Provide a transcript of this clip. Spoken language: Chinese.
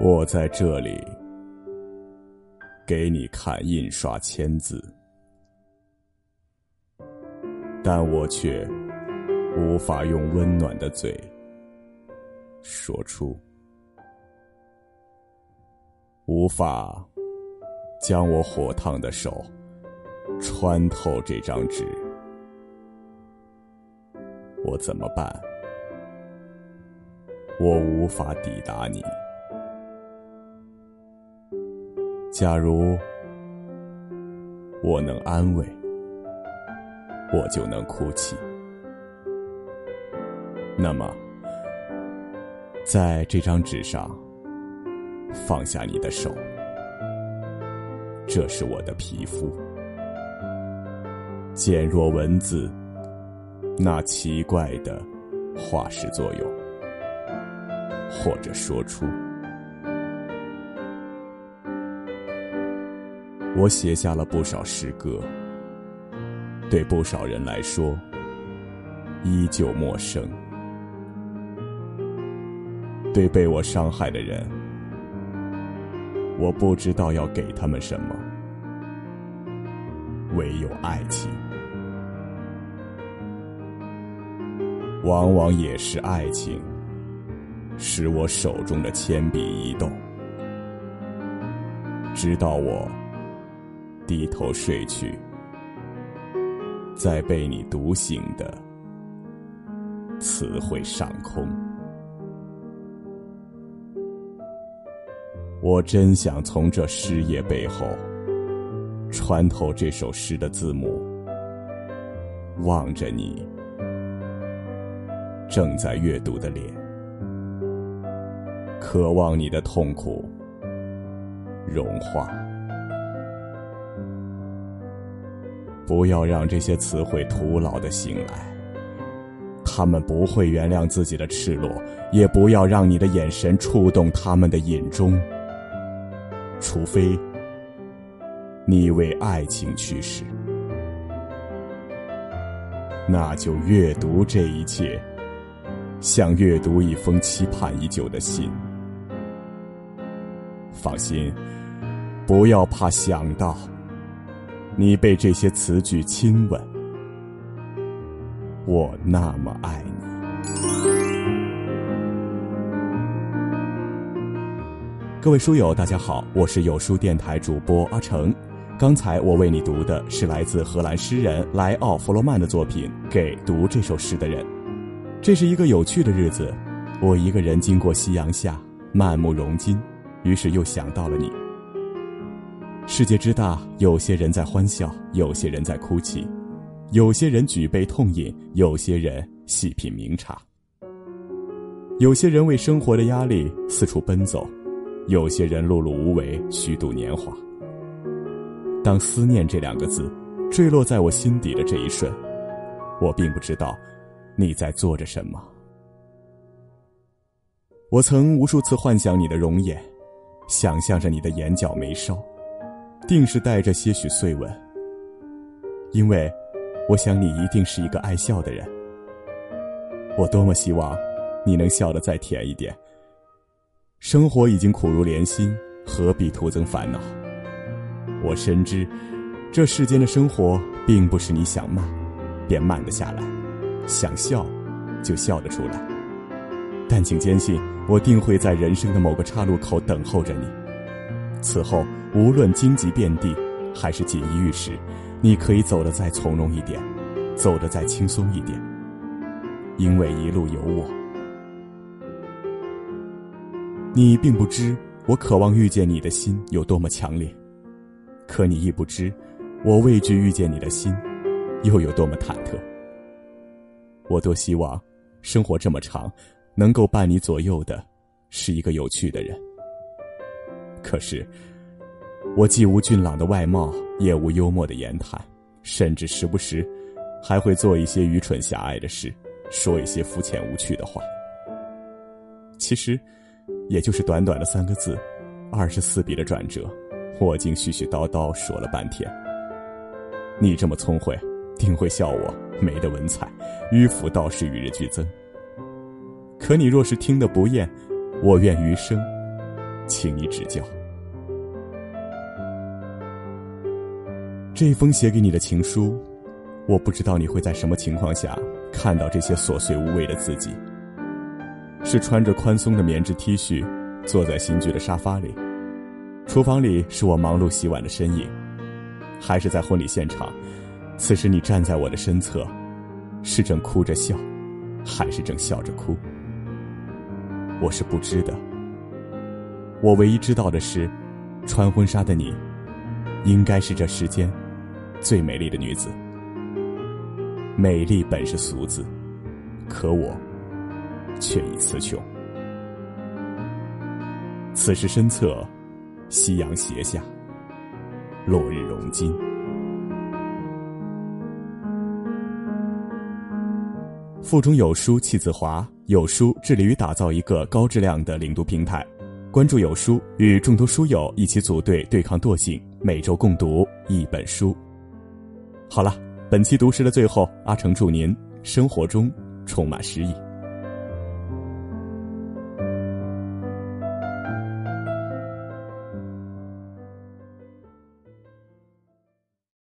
我在这里给你看印刷签字，但我却无法用温暖的嘴说出，无法将我火烫的手穿透这张纸，我怎么办？我无法抵达你。假如我能安慰，我就能哭泣。那么，在这张纸上放下你的手，这是我的皮肤，减弱文字那奇怪的化石作用，或者说出。我写下了不少诗歌，对不少人来说依旧陌生。对被我伤害的人，我不知道要给他们什么，唯有爱情。往往也是爱情，使我手中的铅笔移动，直到我。低头睡去，在被你读醒的词汇上空，我真想从这诗页背后穿透这首诗的字母，望着你正在阅读的脸，渴望你的痛苦融化。不要让这些词汇徒劳的醒来，他们不会原谅自己的赤裸，也不要让你的眼神触动他们的隐衷。除非你为爱情去世，那就阅读这一切，像阅读一封期盼已久的信。放心，不要怕想到。你被这些词句亲吻，我那么爱你。各位书友，大家好，我是有书电台主播阿成。刚才我为你读的是来自荷兰诗人莱奥·弗洛曼的作品《给读这首诗的人》。这是一个有趣的日子，我一个人经过夕阳下，满目融金，于是又想到了你。世界之大，有些人在欢笑，有些人在哭泣，有些人举杯痛饮，有些人细品茗茶。有些人为生活的压力四处奔走，有些人碌碌无为，虚度年华。当思念这两个字坠落在我心底的这一瞬，我并不知道你在做着什么。我曾无数次幻想你的容颜，想象着你的眼角眉梢。定是带着些许碎纹，因为我想你一定是一个爱笑的人。我多么希望你能笑得再甜一点。生活已经苦如连心，何必徒增烦恼？我深知，这世间的生活并不是你想慢，便慢得下来；想笑，就笑得出来。但请坚信，我定会在人生的某个岔路口等候着你。此后。无论荆棘遍地，还是锦衣玉食，你可以走得再从容一点，走得再轻松一点，因为一路有我。你并不知我渴望遇见你的心有多么强烈，可你亦不知我畏惧遇见你的心又有多么忐忑。我多希望生活这么长，能够伴你左右的是一个有趣的人。可是。我既无俊朗的外貌，也无幽默的言谈，甚至时不时还会做一些愚蠢狭隘的事，说一些肤浅无趣的话。其实，也就是短短的三个字，二十四笔的转折，我竟絮絮叨叨说了半天。你这么聪慧，定会笑我没的文采，迂腐倒是与日俱增。可你若是听得不厌，我愿余生请你指教。这封写给你的情书，我不知道你会在什么情况下看到这些琐碎无味的字迹。是穿着宽松的棉质 T 恤，坐在新居的沙发里，厨房里是我忙碌洗碗的身影，还是在婚礼现场？此时你站在我的身侧，是正哭着笑，还是正笑着哭？我是不知的。我唯一知道的是，穿婚纱的你，应该是这世间最美丽的女子。美丽本是俗字，可我。却已词穷。此时身侧，夕阳斜下，落日融金。腹中有书气自华，有书致力于打造一个高质量的领读平台。关注有书，与众多书友一起组队对抗惰性，每周共读一本书。好了，本期读诗的最后，阿成祝您生活中充满诗意。